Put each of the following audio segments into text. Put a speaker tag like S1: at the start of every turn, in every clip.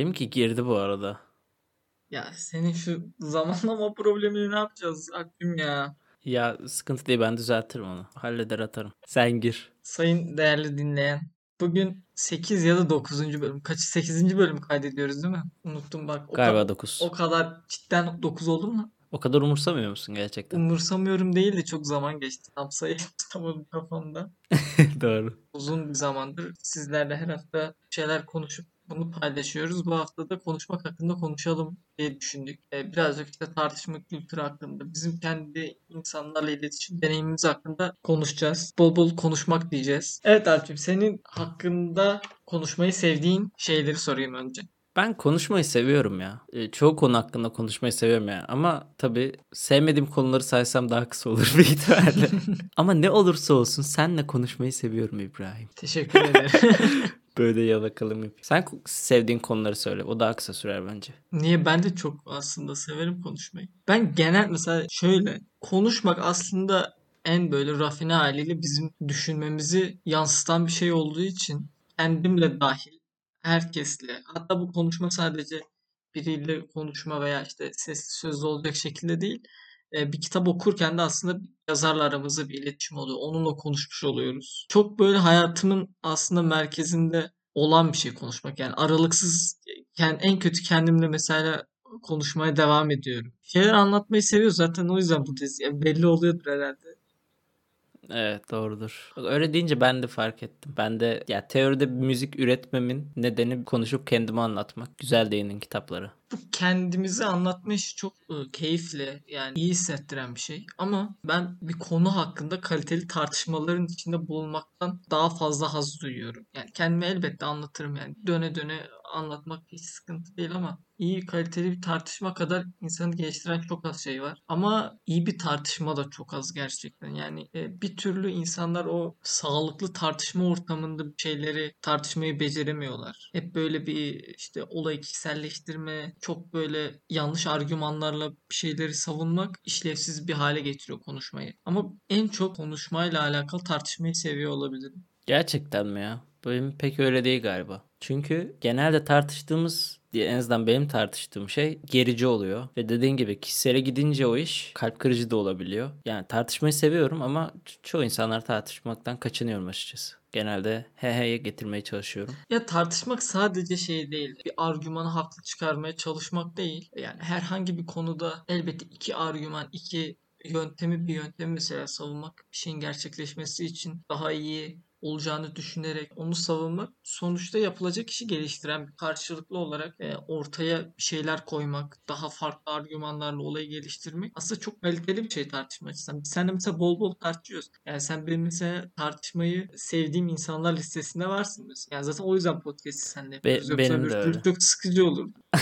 S1: Benimki girdi bu arada.
S2: Ya senin şu zamanlama problemini ne yapacağız Akgün ya?
S1: Ya sıkıntı değil ben düzeltirim onu. Halleder atarım. Sen gir.
S2: Sayın değerli dinleyen. Bugün 8 ya da 9. bölüm. Kaçı 8. bölüm kaydediyoruz değil mi? Unuttum bak. O,
S1: Galiba
S2: ka-
S1: 9.
S2: o kadar cidden 9 oldu mu?
S1: O kadar umursamıyor musun gerçekten?
S2: Umursamıyorum değil de çok zaman geçti. Tam sayı tutamadım kafamda.
S1: Doğru.
S2: Uzun bir zamandır sizlerle her hafta şeyler konuşup bunu paylaşıyoruz. Bu hafta da konuşmak hakkında konuşalım diye düşündük. Ee, birazcık işte tartışma kültürü hakkında, bizim kendi insanlarla iletişim deneyimimiz hakkında konuşacağız. Bol bol konuşmak diyeceğiz. Evet Alp'cim senin hakkında konuşmayı sevdiğin şeyleri sorayım önce.
S1: Ben konuşmayı seviyorum ya. E, çoğu konu hakkında konuşmayı seviyorum ya. Ama tabii sevmediğim konuları saysam daha kısa olur büyük ihtimalle. Ama ne olursa olsun senle konuşmayı seviyorum İbrahim.
S2: Teşekkür ederim.
S1: Böyle yalakalım yapayım. Sen sevdiğin konuları söyle. O daha kısa sürer bence.
S2: Niye? Ben de çok aslında severim konuşmayı. Ben genel mesela şöyle konuşmak aslında en böyle rafine haliyle bizim düşünmemizi yansıtan bir şey olduğu için kendimle dahil herkesle hatta bu konuşma sadece biriyle konuşma veya işte sesli sözlü olacak şekilde değil bir kitap okurken de aslında yazarla aramızda bir iletişim oluyor. Onunla konuşmuş oluyoruz. Çok böyle hayatımın aslında merkezinde olan bir şey konuşmak. Yani aralıksız yani en kötü kendimle mesela konuşmaya devam ediyorum. Şeyler anlatmayı seviyor zaten o yüzden bu dizi. Yani belli oluyordur herhalde.
S1: Evet doğrudur. Öyle deyince ben de fark ettim. Ben de ya teoride müzik üretmemin nedeni konuşup kendimi anlatmak. Güzel değinin kitapları.
S2: Bu kendimizi anlatma işi çok e, keyifli yani iyi hissettiren bir şey. Ama ben bir konu hakkında kaliteli tartışmaların içinde bulunmaktan daha fazla haz duyuyorum. Yani kendimi elbette anlatırım yani döne döne anlatmak hiç sıkıntı değil ama iyi kaliteli bir tartışma kadar insanı geliştiren çok az şey var. Ama iyi bir tartışma da çok az gerçekten. Yani e, bir türlü insanlar o sağlıklı tartışma ortamında şeyleri tartışmayı beceremiyorlar. Hep böyle bir işte olayı kişiselleştirme, çok böyle yanlış argümanlarla bir şeyleri savunmak işlevsiz bir hale getiriyor konuşmayı. Ama en çok konuşmayla alakalı tartışmayı seviyor olabilirim.
S1: Gerçekten mi ya? Benim pek öyle değil galiba. Çünkü genelde tartıştığımız diye en azından benim tartıştığım şey gerici oluyor. Ve dediğin gibi kişisele gidince o iş kalp kırıcı da olabiliyor. Yani tartışmayı seviyorum ama ço- çoğu insanlar tartışmaktan kaçınıyorum açıkçası. Genelde he he'ye getirmeye çalışıyorum.
S2: Ya tartışmak sadece şey değil. Bir argümanı haklı çıkarmaya çalışmak değil. Yani herhangi bir konuda elbette iki argüman, iki yöntemi bir yöntemi mesela savunmak bir şeyin gerçekleşmesi için daha iyi olacağını düşünerek onu savunmak sonuçta yapılacak işi geliştiren karşılıklı olarak e, ortaya bir şeyler koymak, daha farklı argümanlarla olayı geliştirmek aslında çok kaliteli bir şey tartışma açısından. Biz seninle mesela bol bol tartışıyoruz. Yani sen benim mesela tartışmayı sevdiğim insanlar listesinde varsın mesela. Yani zaten o yüzden podcast'i yapıyoruz. Yoksa
S1: benim de
S2: öbür türlü
S1: öyle.
S2: çok sıkıcı olurdu.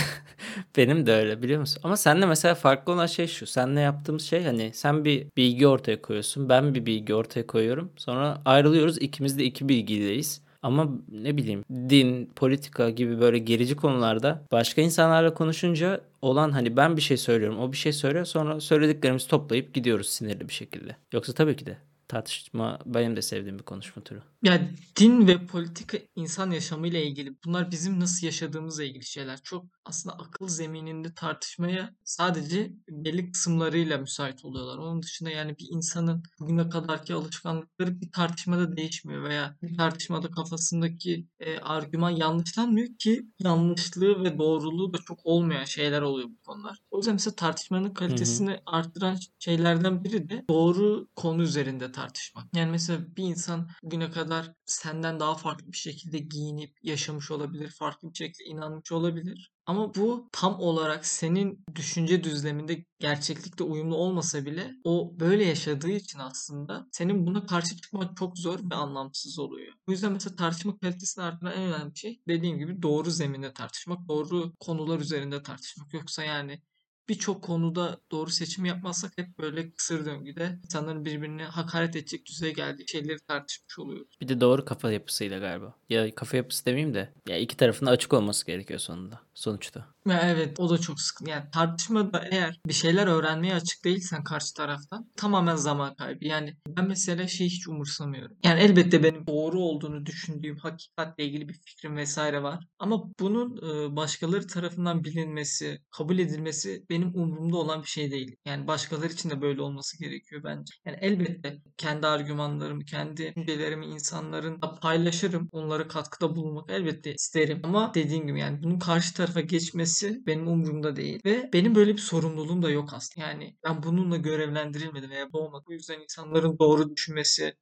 S1: Benim de öyle biliyor musun? Ama seninle mesela farklı olan şey şu. Seninle yaptığımız şey hani sen bir bilgi ortaya koyuyorsun. Ben bir bilgi ortaya koyuyorum. Sonra ayrılıyoruz. İkimiz de iki bilgideyiz. Ama ne bileyim din, politika gibi böyle gerici konularda başka insanlarla konuşunca olan hani ben bir şey söylüyorum, o bir şey söylüyor. Sonra söylediklerimizi toplayıp gidiyoruz sinirli bir şekilde. Yoksa tabii ki de tartışma benim de sevdiğim bir konuşma türü.
S2: Ya din ve politika insan yaşamıyla ilgili. Bunlar bizim nasıl yaşadığımızla ilgili şeyler. Çok aslında akıl zemininde tartışmaya sadece belli kısımlarıyla müsait oluyorlar. Onun dışında yani bir insanın bugüne kadarki alışkanlıkları bir tartışmada değişmiyor veya bir tartışmada kafasındaki e, argüman yanlışlanmıyor ki yanlışlığı ve doğruluğu da çok olmayan şeyler oluyor bu konular. O yüzden mesela tartışmanın kalitesini arttıran şeylerden biri de doğru konu üzerinde tartışmak. Yani mesela bir insan bugüne kadar senden daha farklı bir şekilde giyinip yaşamış olabilir, farklı bir şekilde inanmış olabilir. Ama bu tam olarak senin düşünce düzleminde gerçeklikle uyumlu olmasa bile o böyle yaşadığı için aslında senin buna karşı çıkmak çok zor ve anlamsız oluyor. Bu yüzden mesela tartışma kalitesini artıran en önemli şey dediğim gibi doğru zeminde tartışmak, doğru konular üzerinde tartışmak. Yoksa yani birçok konuda doğru seçim yapmazsak hep böyle kısır döngüde insanların birbirine hakaret edecek düzeye geldiği şeyleri tartışmış oluyoruz.
S1: Bir de doğru kafa yapısıyla galiba. Ya kafa yapısı demeyeyim de ya iki tarafın açık olması gerekiyor sonunda. Sonuçta.
S2: Ya evet o da çok sıkıntı. Yani tartışmada eğer bir şeyler öğrenmeye açık değilsen karşı taraftan tamamen zaman kaybı. Yani ben mesela şey hiç umursamıyorum. Yani elbette benim doğru olduğunu düşündüğüm hakikatle ilgili bir fikrim vesaire var. Ama bunun e, başkaları tarafından bilinmesi, kabul edilmesi benim umurumda olan bir şey değil. Yani başkaları için de böyle olması gerekiyor bence. Yani elbette kendi argümanlarımı, kendi düşüncelerimi insanların paylaşırım. Onlara katkıda bulunmak elbette isterim. Ama dediğim gibi yani bunun karşı tarafa geçmesi benim umurumda değil. Ve benim böyle bir sorumluluğum da yok aslında. Yani ben bununla görevlendirilmedim veya doğmadım. Bu yüzden insanların doğru düşünmesi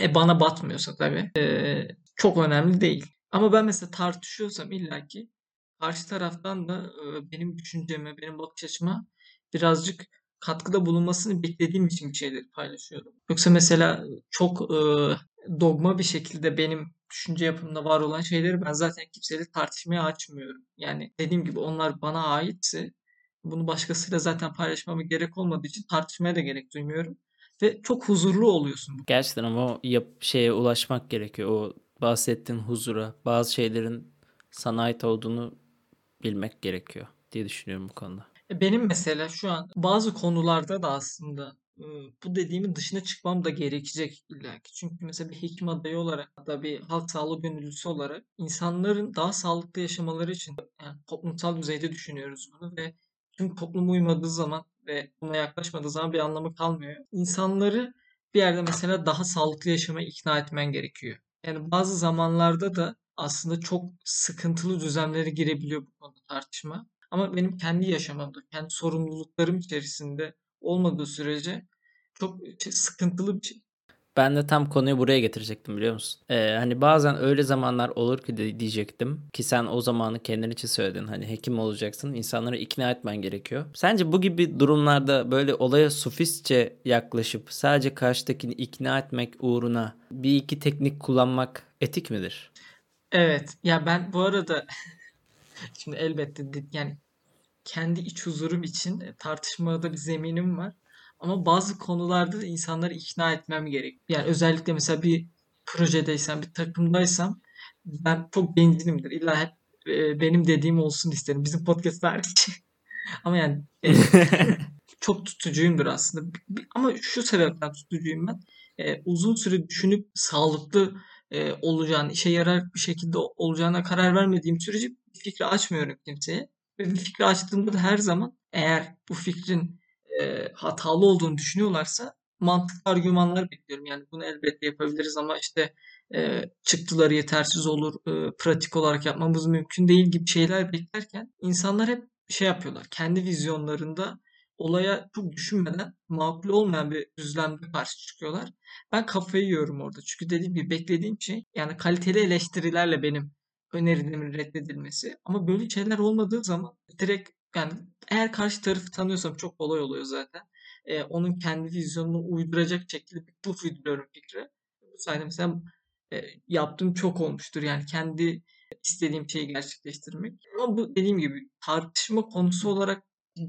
S2: e, bana batmıyorsa tabii e, çok önemli değil. Ama ben mesela tartışıyorsam illaki karşı taraftan da e, benim düşünceme, benim bakış açıma birazcık katkıda bulunmasını beklediğim için bir şeyleri paylaşıyorum. Yoksa mesela çok e, dogma bir şekilde benim düşünce yapımında var olan şeyleri ben zaten kimseyle tartışmaya açmıyorum. Yani dediğim gibi onlar bana aitse bunu başkasıyla zaten paylaşmama gerek olmadığı için tartışmaya da gerek duymuyorum. Ve çok huzurlu oluyorsun.
S1: Gerçekten ama o yap şeye ulaşmak gerekiyor. O bahsettiğin huzura, bazı şeylerin sana ait olduğunu bilmek gerekiyor diye düşünüyorum bu konuda.
S2: E, benim mesela şu an bazı konularda da aslında bu dediğimin dışına çıkmam da gerekecek illaki. Çünkü mesela bir hekim adayı olarak da bir halk sağlığı gönüllüsü olarak insanların daha sağlıklı yaşamaları için yani toplumsal düzeyde düşünüyoruz bunu ve tüm toplum uymadığı zaman ve buna yaklaşmadığı zaman bir anlamı kalmıyor. İnsanları bir yerde mesela daha sağlıklı yaşamaya ikna etmen gerekiyor. Yani bazı zamanlarda da aslında çok sıkıntılı düzenlere girebiliyor bu konuda tartışma. Ama benim kendi yaşamımda, kendi sorumluluklarım içerisinde olmadığı sürece çok sıkıntılı bir şey.
S1: Ben de tam konuyu buraya getirecektim biliyor musun? Ee, hani bazen öyle zamanlar olur ki de diyecektim ki sen o zamanı kendin için söyledin. Hani hekim olacaksın, insanları ikna etmen gerekiyor. Sence bu gibi durumlarda böyle olaya sofistçe yaklaşıp sadece karşıdakini ikna etmek uğruna bir iki teknik kullanmak etik midir?
S2: Evet. Ya ben bu arada şimdi elbette yani kendi iç huzurum için e, tartışmada bir zeminim var. Ama bazı konularda da insanları ikna etmem gerek. Yani özellikle mesela bir projedeysem, bir takımdaysam ben çok bencilимdir. İlla hep e, benim dediğim olsun isterim. Bizim podcast hariç. Ama yani e, çok tutucuyumdur aslında. Ama şu sebepten tutucuyum ben. E, uzun süre düşünüp sağlıklı e, olacağını, işe yarar bir şekilde olacağına karar vermediğim sürece fikri açmıyorum kimseye. Ve bir fikri açtığımda da her zaman eğer bu fikrin e, hatalı olduğunu düşünüyorlarsa mantıklı argümanlar bekliyorum. Yani bunu elbette yapabiliriz ama işte e, çıktıları yetersiz olur, e, pratik olarak yapmamız mümkün değil gibi şeyler beklerken insanlar hep şey yapıyorlar. Kendi vizyonlarında olaya çok düşünmeden makul olmayan bir düzlemde karşı çıkıyorlar. Ben kafayı yiyorum orada. Çünkü dediğim gibi beklediğim şey yani kaliteli eleştirilerle benim önerilerimin reddedilmesi. Ama böyle şeyler olmadığı zaman direkt yani eğer karşı tarafı tanıyorsam çok kolay oluyor zaten. Ee, onun kendi vizyonunu uyduracak şekilde bir puf uyduruyorum fikri. Bu sayede mesela e, yaptığım çok olmuştur. Yani kendi istediğim şeyi gerçekleştirmek. Ama bu dediğim gibi tartışma konusu olarak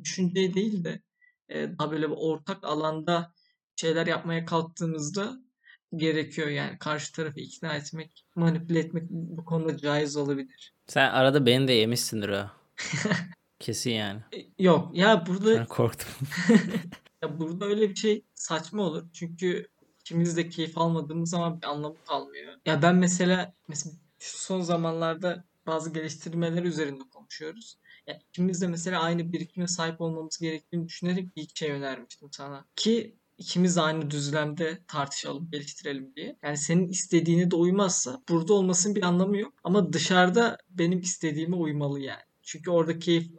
S2: düşünce değil de e, daha böyle bir ortak alanda şeyler yapmaya kalktığımızda gerekiyor yani. Karşı tarafı ikna etmek, manipüle etmek bu konuda caiz olabilir.
S1: Sen arada beni de yemişsindir ha. Kesin yani.
S2: E, yok ya burada
S1: Ben korktum.
S2: ya burada öyle bir şey saçma olur. Çünkü ikimiz de keyif almadığımız zaman bir anlamı kalmıyor. Ya ben mesela mesela son zamanlarda bazı geliştirmeler üzerinde konuşuyoruz. Ya ikimiz de mesela aynı birikime sahip olmamız gerektiğini düşünerek iki şey önermiştim sana. Ki ikimiz aynı düzlemde tartışalım, geliştirelim diye. Yani senin istediğine de uymazsa burada olmasının bir anlamı yok. Ama dışarıda benim istediğime uymalı yani. Çünkü orada keyif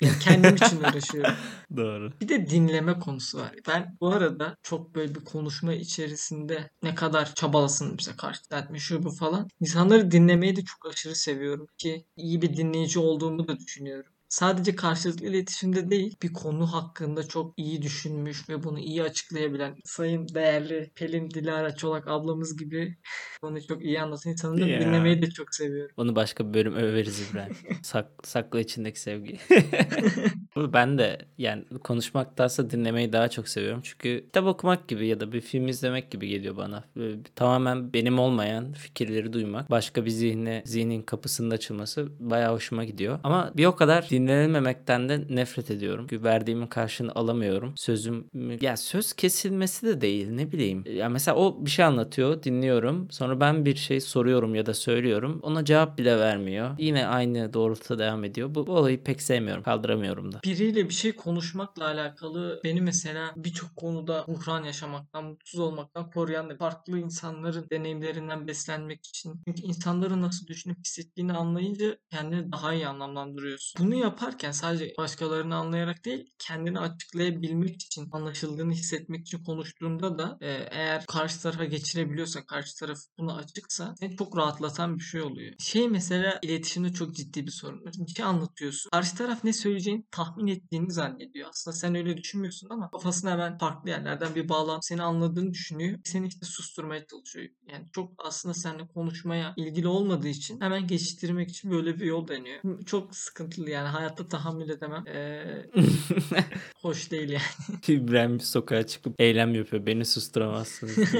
S2: yani kendim için uğraşıyorum.
S1: Doğru.
S2: Bir de dinleme konusu var. Ben bu arada çok böyle bir konuşma içerisinde ne kadar çabalasın bize karşı etmiş şu bu falan. İnsanları dinlemeyi de çok aşırı seviyorum ki iyi bir dinleyici olduğumu da düşünüyorum sadece karşılıklı iletişimde değil bir konu hakkında çok iyi düşünmüş ve bunu iyi açıklayabilen sayın değerli Pelin Dilara Çolak ablamız gibi onu çok iyi anlatan insanı da dinlemeyi de çok seviyorum.
S1: Onu başka bir bölüm överiz İbrahim. Sak, sakla içindeki sevgi. ben de yani konuşmaktansa dinlemeyi daha çok seviyorum. Çünkü kitap okumak gibi ya da bir film izlemek gibi geliyor bana. Böyle tamamen benim olmayan fikirleri duymak, başka bir zihne, zihnin kapısının açılması bayağı hoşuma gidiyor. Ama bir o kadar dinlenilmemekten de nefret ediyorum. Çünkü verdiğimin karşılığını alamıyorum. Sözüm ya söz kesilmesi de değil ne bileyim. Ya mesela o bir şey anlatıyor, dinliyorum. Sonra ben bir şey soruyorum ya da söylüyorum. Ona cevap bile vermiyor. Yine aynı doğrultuda devam ediyor. Bu, bu olayı pek sevmiyorum. Kaldıramıyorum da.
S2: Biriyle bir şey konuşmakla alakalı beni mesela birçok konuda buhran yaşamaktan, mutsuz olmaktan koruyan da farklı insanların deneyimlerinden beslenmek için. Çünkü insanların nasıl düşünüp hissettiğini anlayınca kendini daha iyi anlamlandırıyorsun. Bunu yaparken sadece başkalarını anlayarak değil, kendini açıklayabilmek için, anlaşıldığını hissetmek için konuştuğunda da e, eğer karşı tarafa geçirebiliyorsa, karşı taraf buna açıksa seni çok rahatlatan bir şey oluyor. Şey mesela iletişimde çok ciddi bir sorun. Bir şey anlatıyorsun. Karşı taraf ne söyleyeceğini tahmin ettiğini zannediyor. Aslında sen öyle düşünmüyorsun ama kafasına hemen farklı yerlerden bir bağlam seni anladığını düşünüyor. Seni işte susturmaya çalışıyor. Yani çok aslında seninle konuşmaya ilgili olmadığı için hemen geçiştirmek için böyle bir yol deniyor. Çok sıkıntılı yani hayatta tahammül edemem. Ee, hoş değil yani.
S1: İbrahim bir sokağa çıkıp eylem yapıyor. Beni susturamazsınız.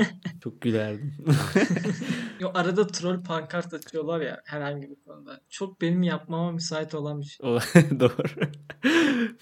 S1: Çok gülerdim.
S2: Yo, arada troll pankart açıyorlar ya herhangi bir konuda. Çok benim yapmama müsait olan bir şey.
S1: Doğru.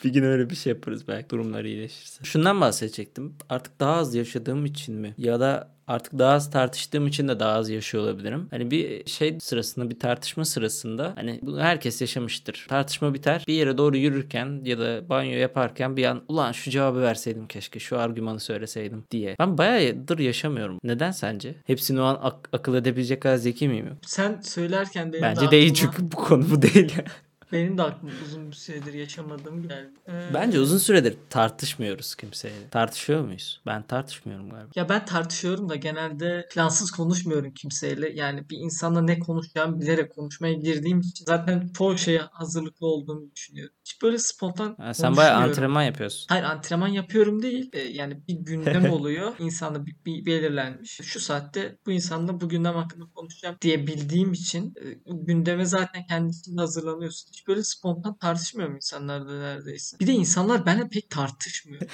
S1: bir gün öyle bir şey yaparız belki durumlar iyileşirse. Şundan bahsedecektim. Artık daha az yaşadığım için mi? Ya da artık daha az tartıştığım için de daha az yaşıyor olabilirim. Hani bir şey sırasında bir tartışma sırasında hani bunu herkes yaşamıştır. Tartışma biter. Bir yere doğru yürürken ya da banyo yaparken bir an ulan şu cevabı verseydim keşke şu argümanı söyleseydim diye. Ben bayağıdır yaşamıyorum. Neden sence? Hepsini o an ak- akıl edebilecek kadar zeki miyim?
S2: Sen söylerken benim de
S1: Bence değil
S2: aklıma-
S1: çünkü bu konu bu değil.
S2: Benim de aklıma uzun bir süredir yaşamadığım geldi. Ee,
S1: Bence uzun süredir tartışmıyoruz kimseyle. Tartışıyor muyuz? Ben tartışmıyorum galiba.
S2: Ya ben tartışıyorum da genelde plansız konuşmuyorum kimseyle. Yani bir insanla ne konuşacağımı bilerek konuşmaya girdiğim için zaten çoğu şeye hazırlıklı olduğumu düşünüyorum. Hiç böyle spontan
S1: Ha, sen bayağı antrenman yapıyorsun.
S2: Hayır antrenman yapıyorum değil. Ee, yani bir gündem oluyor. İnsanda bir, bir belirlenmiş. Şu saatte bu insanla bu gündem hakkında konuşacağım diye bildiğim için e, gündeme zaten kendi hazırlanıyorsun. Hiç böyle spontan tartışmıyorum insanlarla neredeyse. Bir de insanlar benimle pek tartışmıyor.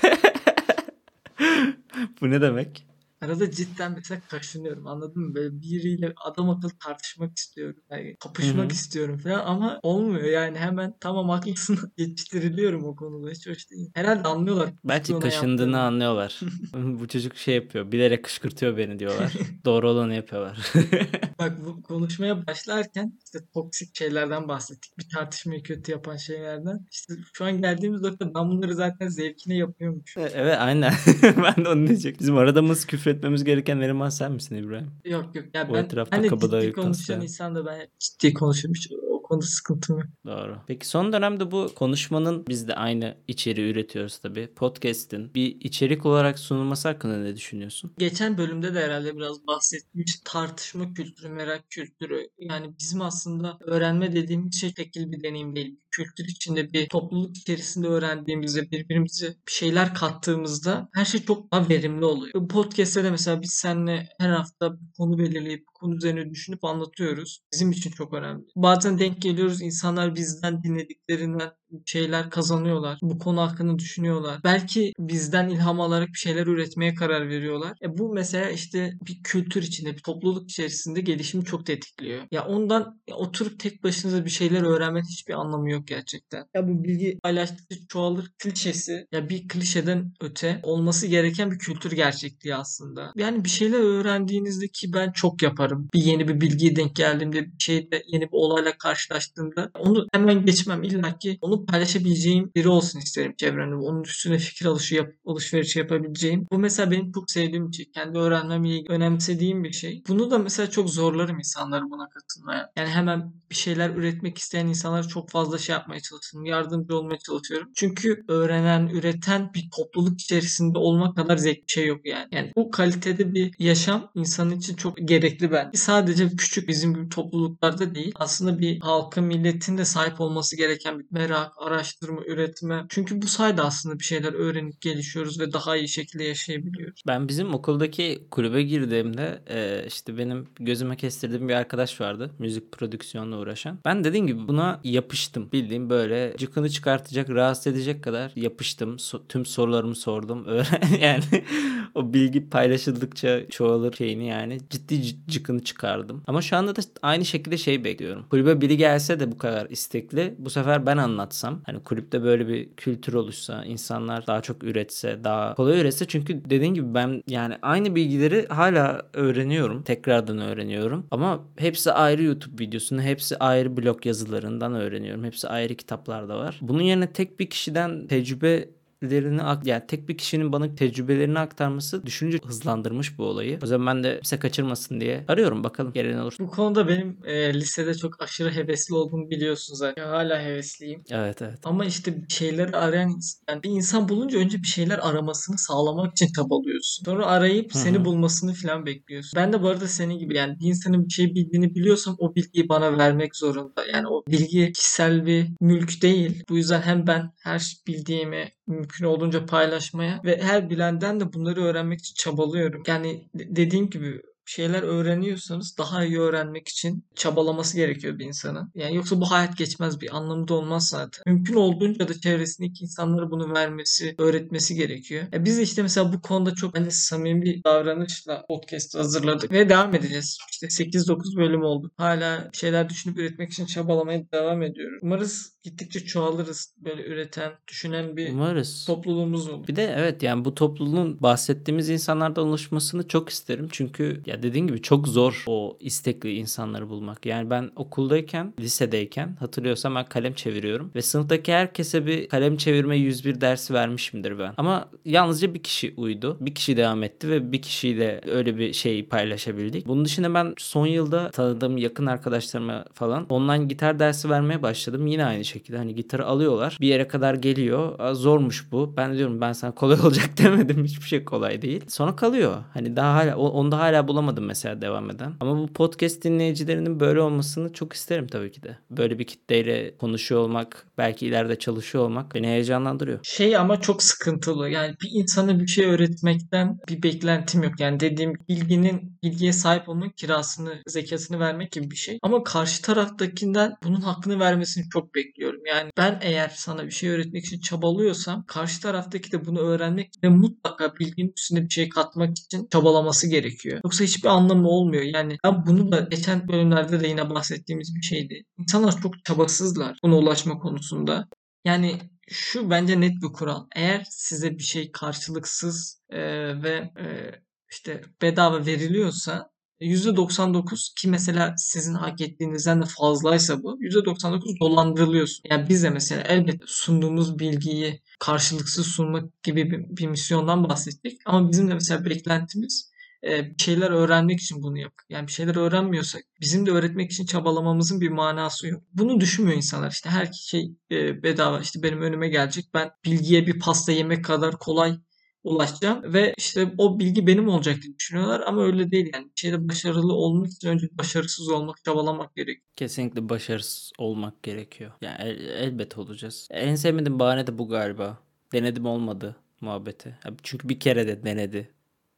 S1: Bu ne demek?
S2: Arada cidden mesela kaşınıyorum anladın mı? Böyle biriyle adam akıllı tartışmak istiyorum. Yani kapışmak
S1: Hı hı.
S2: istiyorum falan ama olmuyor yani hemen tamam haklısın yetiştiriliyorum o konuda hiç hoş değil. Herhalde anlıyorlar.
S1: Belki
S2: ona
S1: kaşındığını
S2: yaptığımı.
S1: anlıyorlar. Bu çocuk şey yapıyor. Bilerek kışkırtıyor beni diyorlar. Doğru olanı yapıyorlar.
S2: Bak bu konuşmaya başlarken işte toksik şeylerden bahsettik. Bir tartışmayı kötü yapan şeylerden. İşte şu an geldiğimiz nokta ben bunları zaten zevkine yapıyormuş.
S1: evet aynen. ben de onu diyecektim. Bizim aradığımız küfür etmemiz gereken eleman sen misin İbrahim?
S2: Yok yok. Ya
S1: O
S2: ben
S1: etrafta
S2: hani
S1: kabadayı
S2: ciddi konuşan insan da ben ciddi konuşurum. Hiç o konuda sıkıntım yok.
S1: Doğru. Peki son dönemde bu konuşmanın biz de aynı içeriği üretiyoruz tabii. Podcast'in bir içerik olarak sunulması hakkında ne düşünüyorsun?
S2: Geçen bölümde de herhalde biraz bahsetmiş tartışma kültürü, merak kültürü. Yani bizim aslında öğrenme dediğimiz şey tekil bir deneyim değil. Kültür içinde bir topluluk içerisinde öğrendiğimizde birbirimize bir şeyler kattığımızda her şey çok daha verimli oluyor. Bu podcast'te de mesela biz seninle her hafta bir konu belirleyip konu üzerine düşünüp anlatıyoruz. Bizim için çok önemli. Bazen denk geliyoruz insanlar bizden dinlediklerinden şeyler kazanıyorlar. Bu konu hakkında düşünüyorlar. Belki bizden ilham alarak bir şeyler üretmeye karar veriyorlar. E bu mesela işte bir kültür içinde, bir topluluk içerisinde gelişimi çok tetikliyor. Ya ondan ya oturup tek başınıza bir şeyler öğrenmenin hiçbir anlamı yok gerçekten. Ya bu bilgi paylaştıkça çoğalır klişesi ya bir klişeden öte olması gereken bir kültür gerçekliği aslında. Yani bir şeyler öğrendiğinizde ki ben çok yaparım. Bir yeni bir bilgiye denk geldiğimde bir şeyde yeni bir olayla karşılaştığımda onu hemen geçmem illa ki paylaşabileceğim biri olsun isterim çevremde. Onun üstüne fikir alışı yap, alışverişi yapabileceğim. Bu mesela benim çok sevdiğim bir şey. Kendi öğrenmemi önemsediğim bir şey. Bunu da mesela çok zorlarım insanları buna katılmaya. Yani hemen bir şeyler üretmek isteyen insanlara çok fazla şey yapmaya çalışıyorum. Yardımcı olmaya çalışıyorum. Çünkü öğrenen, üreten bir topluluk içerisinde olmak kadar zevkli bir şey yok yani. Yani bu kalitede bir yaşam insanın için çok gerekli ben. Sadece küçük bizim gibi topluluklarda değil. Aslında bir halkın, milletin de sahip olması gereken bir merak, araştırma, üretme. Çünkü bu sayede aslında bir şeyler öğrenip gelişiyoruz ve daha iyi şekilde yaşayabiliyoruz.
S1: Ben bizim okuldaki kulübe girdiğimde e, işte benim gözüme kestirdiğim bir arkadaş vardı. Müzik prodüksiyonla uğraşan. Ben dediğim gibi buna yapıştım. Bildiğim böyle cıkını çıkartacak, rahatsız edecek kadar yapıştım. Tüm sorularımı sordum. Yani o bilgi paylaşıldıkça çoğalır şeyini yani ciddi cıkını çıkardım. Ama şu anda da aynı şekilde şey bekliyorum. Kulübe biri gelse de bu kadar istekli bu sefer ben anlatsam yapsam hani kulüpte böyle bir kültür oluşsa insanlar daha çok üretse daha kolay üretse çünkü dediğin gibi ben yani aynı bilgileri hala öğreniyorum tekrardan öğreniyorum. Ama hepsi ayrı YouTube videosunu hepsi ayrı blog yazılarından öğreniyorum hepsi ayrı kitaplarda var. Bunun yerine tek bir kişiden tecrübe lerini ak- yani tek bir kişinin bana tecrübelerini aktarması düşünce hızlandırmış bu olayı. O yüzden ben de kimse kaçırmasın diye arıyorum bakalım gelen olur.
S2: Bu konuda benim e, lisede çok aşırı hevesli olduğumu biliyorsun zaten. Hala hevesliyim.
S1: Evet evet.
S2: Ama işte bir şeyleri arayan yani bir insan bulunca önce bir şeyler aramasını sağlamak için çabalıyorsun. Sonra arayıp
S1: Hı
S2: seni bulmasını falan bekliyorsun. Ben de bu arada senin gibi yani bir insanın bir şey bildiğini biliyorsam o bilgiyi bana vermek zorunda. Yani o bilgi kişisel bir mülk değil. Bu yüzden hem ben her bildiğimi mümkün olduğunca paylaşmaya ve her bilenden de bunları öğrenmek için çabalıyorum. Yani de- dediğim gibi şeyler öğreniyorsanız daha iyi öğrenmek için çabalaması gerekiyor bir insanın. Yani yoksa bu hayat geçmez bir anlamı da olmaz zaten. Mümkün olduğunca da çevresindeki insanlara bunu vermesi, öğretmesi gerekiyor. E biz de işte mesela bu konuda çok hani samimi bir davranışla podcast hazırladık ve devam edeceğiz. İşte 8-9 bölüm oldu. Hala şeyler düşünüp üretmek için çabalamaya devam ediyoruz. Umarız gittikçe çoğalırız. Böyle üreten, düşünen bir
S1: Umarız.
S2: topluluğumuz olur.
S1: Bir de evet yani bu topluluğun bahsettiğimiz insanlardan oluşmasını çok isterim. Çünkü ya dediğin gibi çok zor o istekli insanları bulmak. Yani ben okuldayken, lisedeyken hatırlıyorsam ben kalem çeviriyorum. Ve sınıftaki herkese bir kalem çevirme 101 dersi vermişimdir ben. Ama yalnızca bir kişi uydu. Bir kişi devam etti ve bir kişiyle öyle bir şeyi paylaşabildik. Bunun dışında ben son yılda tanıdığım yakın arkadaşlarıma falan online gitar dersi vermeye başladım. Yine aynı şekilde hani gitarı alıyorlar. Bir yere kadar geliyor. Zormuş bu. Ben diyorum ben sana kolay olacak demedim. Hiçbir şey kolay değil. Sonra kalıyor. Hani daha hala onu da hala bulamadım mesela devam eden. Ama bu podcast dinleyicilerinin böyle olmasını çok isterim tabii ki de. Böyle bir kitleyle konuşuyor olmak, belki ileride çalışıyor olmak beni heyecanlandırıyor.
S2: Şey ama çok sıkıntılı. Yani bir insana bir şey öğretmekten bir beklentim yok. Yani dediğim bilginin bilgiye sahip olmak kirasını, zekatını vermek gibi bir şey. Ama karşı taraftakinden bunun hakkını vermesini çok bekliyorum. Yani ben eğer sana bir şey öğretmek için çabalıyorsam karşı taraftaki de bunu öğrenmek ve mutlaka bilginin üstüne bir şey katmak için çabalaması gerekiyor. Yoksa hiçbir anlamı olmuyor. Yani ben bunu da geçen bölümlerde de yine bahsettiğimiz bir şeydi. İnsanlar çok çabasızlar buna ulaşma konusunda. Yani şu bence net bir kural. Eğer size bir şey karşılıksız e, ve e, işte bedava veriliyorsa %99 ki mesela sizin hak ettiğinizden de fazlaysa bu %99 dolandırılıyorsun. Yani biz de mesela elbette sunduğumuz bilgiyi karşılıksız sunmak gibi bir, bir misyondan bahsettik. Ama bizim de mesela beklentimiz bir şeyler öğrenmek için bunu yap. Yani bir şeyler öğrenmiyorsak bizim de öğretmek için çabalamamızın bir manası yok. Bunu düşünmüyor insanlar. İşte her şey bedava. İşte benim önüme gelecek. Ben bilgiye bir pasta yemek kadar kolay ulaşacağım ve işte o bilgi benim olacak diye düşünüyorlar ama öyle değil yani. Bir şeyde başarılı olmak için önce başarısız olmak, çabalamak gerekiyor.
S1: Kesinlikle başarısız olmak gerekiyor. Yani el- elbet olacağız. En sevmediğim bahane de bu galiba. Denedim olmadı muhabbeti. Çünkü bir kere de denedi.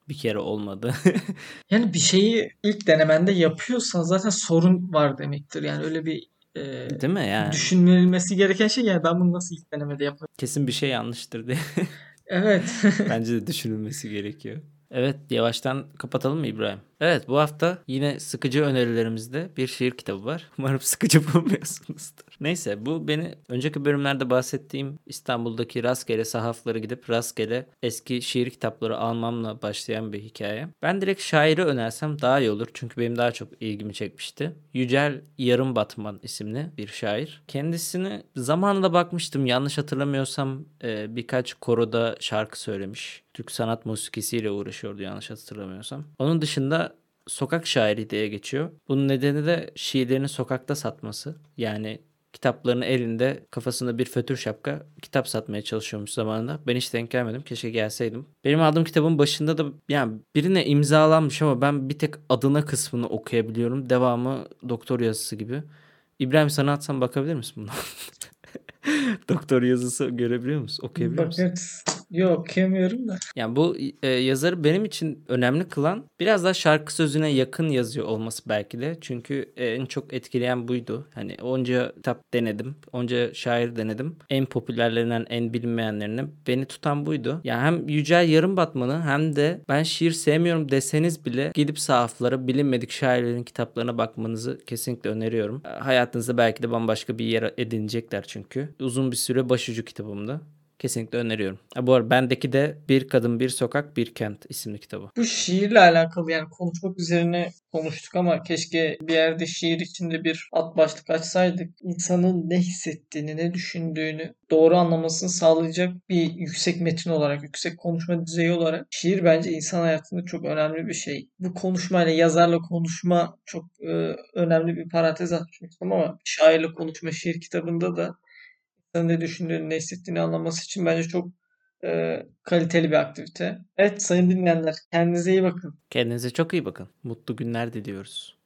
S1: Bir kere olmadı.
S2: Yani bir şeyi ilk denemende yapıyorsan zaten sorun var demektir. Yani öyle bir e,
S1: Değil mi yani?
S2: düşünülmesi gereken şey yani ben bunu nasıl ilk denemede yaparım?
S1: Kesin bir şey yanlıştır diye.
S2: Evet.
S1: Bence de düşünülmesi gerekiyor. Evet yavaştan kapatalım mı İbrahim? Evet bu hafta yine sıkıcı önerilerimizde bir şiir kitabı var. Umarım sıkıcı bulmuyorsunuzdur. Neyse bu beni önceki bölümlerde bahsettiğim İstanbul'daki rastgele sahaflara gidip rastgele eski şiir kitapları almamla başlayan bir hikaye. Ben direkt şairi önersem daha iyi olur. Çünkü benim daha çok ilgimi çekmişti. Yücel Yarım Batman isimli bir şair. Kendisini zamanında bakmıştım. Yanlış hatırlamıyorsam e, birkaç koroda şarkı söylemiş. Türk sanat musikisiyle uğraşıyordu yanlış hatırlamıyorsam. Onun dışında sokak şairi diye geçiyor. Bunun nedeni de şiirlerini sokakta satması. Yani kitaplarını elinde kafasında bir fötür şapka kitap satmaya çalışıyormuş zamanında. Ben hiç denk gelmedim. Keşke gelseydim. Benim aldığım kitabın başında da yani birine imzalanmış ama ben bir tek adına kısmını okuyabiliyorum. Devamı doktor yazısı gibi. İbrahim sana atsam bakabilir misin buna? doktor yazısı görebiliyor musun? Okuyabiliyor musun?
S2: Bakarız. Yok okuyamıyorum da.
S1: Yani bu e, yazarı benim için önemli kılan biraz daha şarkı sözüne yakın yazıyor olması belki de. Çünkü e, en çok etkileyen buydu. Hani onca kitap denedim. Onca şair denedim. En popülerlerinden en bilinmeyenlerinden beni tutan buydu. Yani hem Yücel Yarımbatman'ı hem de ben şiir sevmiyorum deseniz bile gidip sahaflara bilinmedik şairlerin kitaplarına bakmanızı kesinlikle öneriyorum. Hayatınızda belki de bambaşka bir yer edinecekler çünkü. Uzun bir süre başucu kitabımdı. Kesinlikle öneriyorum. Bu arada bendeki de Bir Kadın Bir Sokak Bir Kent isimli kitabı.
S2: Bu şiirle alakalı yani konuşmak üzerine konuştuk ama keşke bir yerde şiir içinde bir alt başlık açsaydık. İnsanın ne hissettiğini, ne düşündüğünü doğru anlamasını sağlayacak bir yüksek metin olarak, yüksek konuşma düzeyi olarak şiir bence insan hayatında çok önemli bir şey. Bu konuşmayla, yazarla konuşma çok e, önemli bir parantez açmıştım ama şairle konuşma şiir kitabında da ne düşündüğünü, ne hissettiğini anlaması için bence çok e, kaliteli bir aktivite. Evet sayın dinleyenler kendinize iyi bakın.
S1: Kendinize çok iyi bakın. Mutlu günler diliyoruz.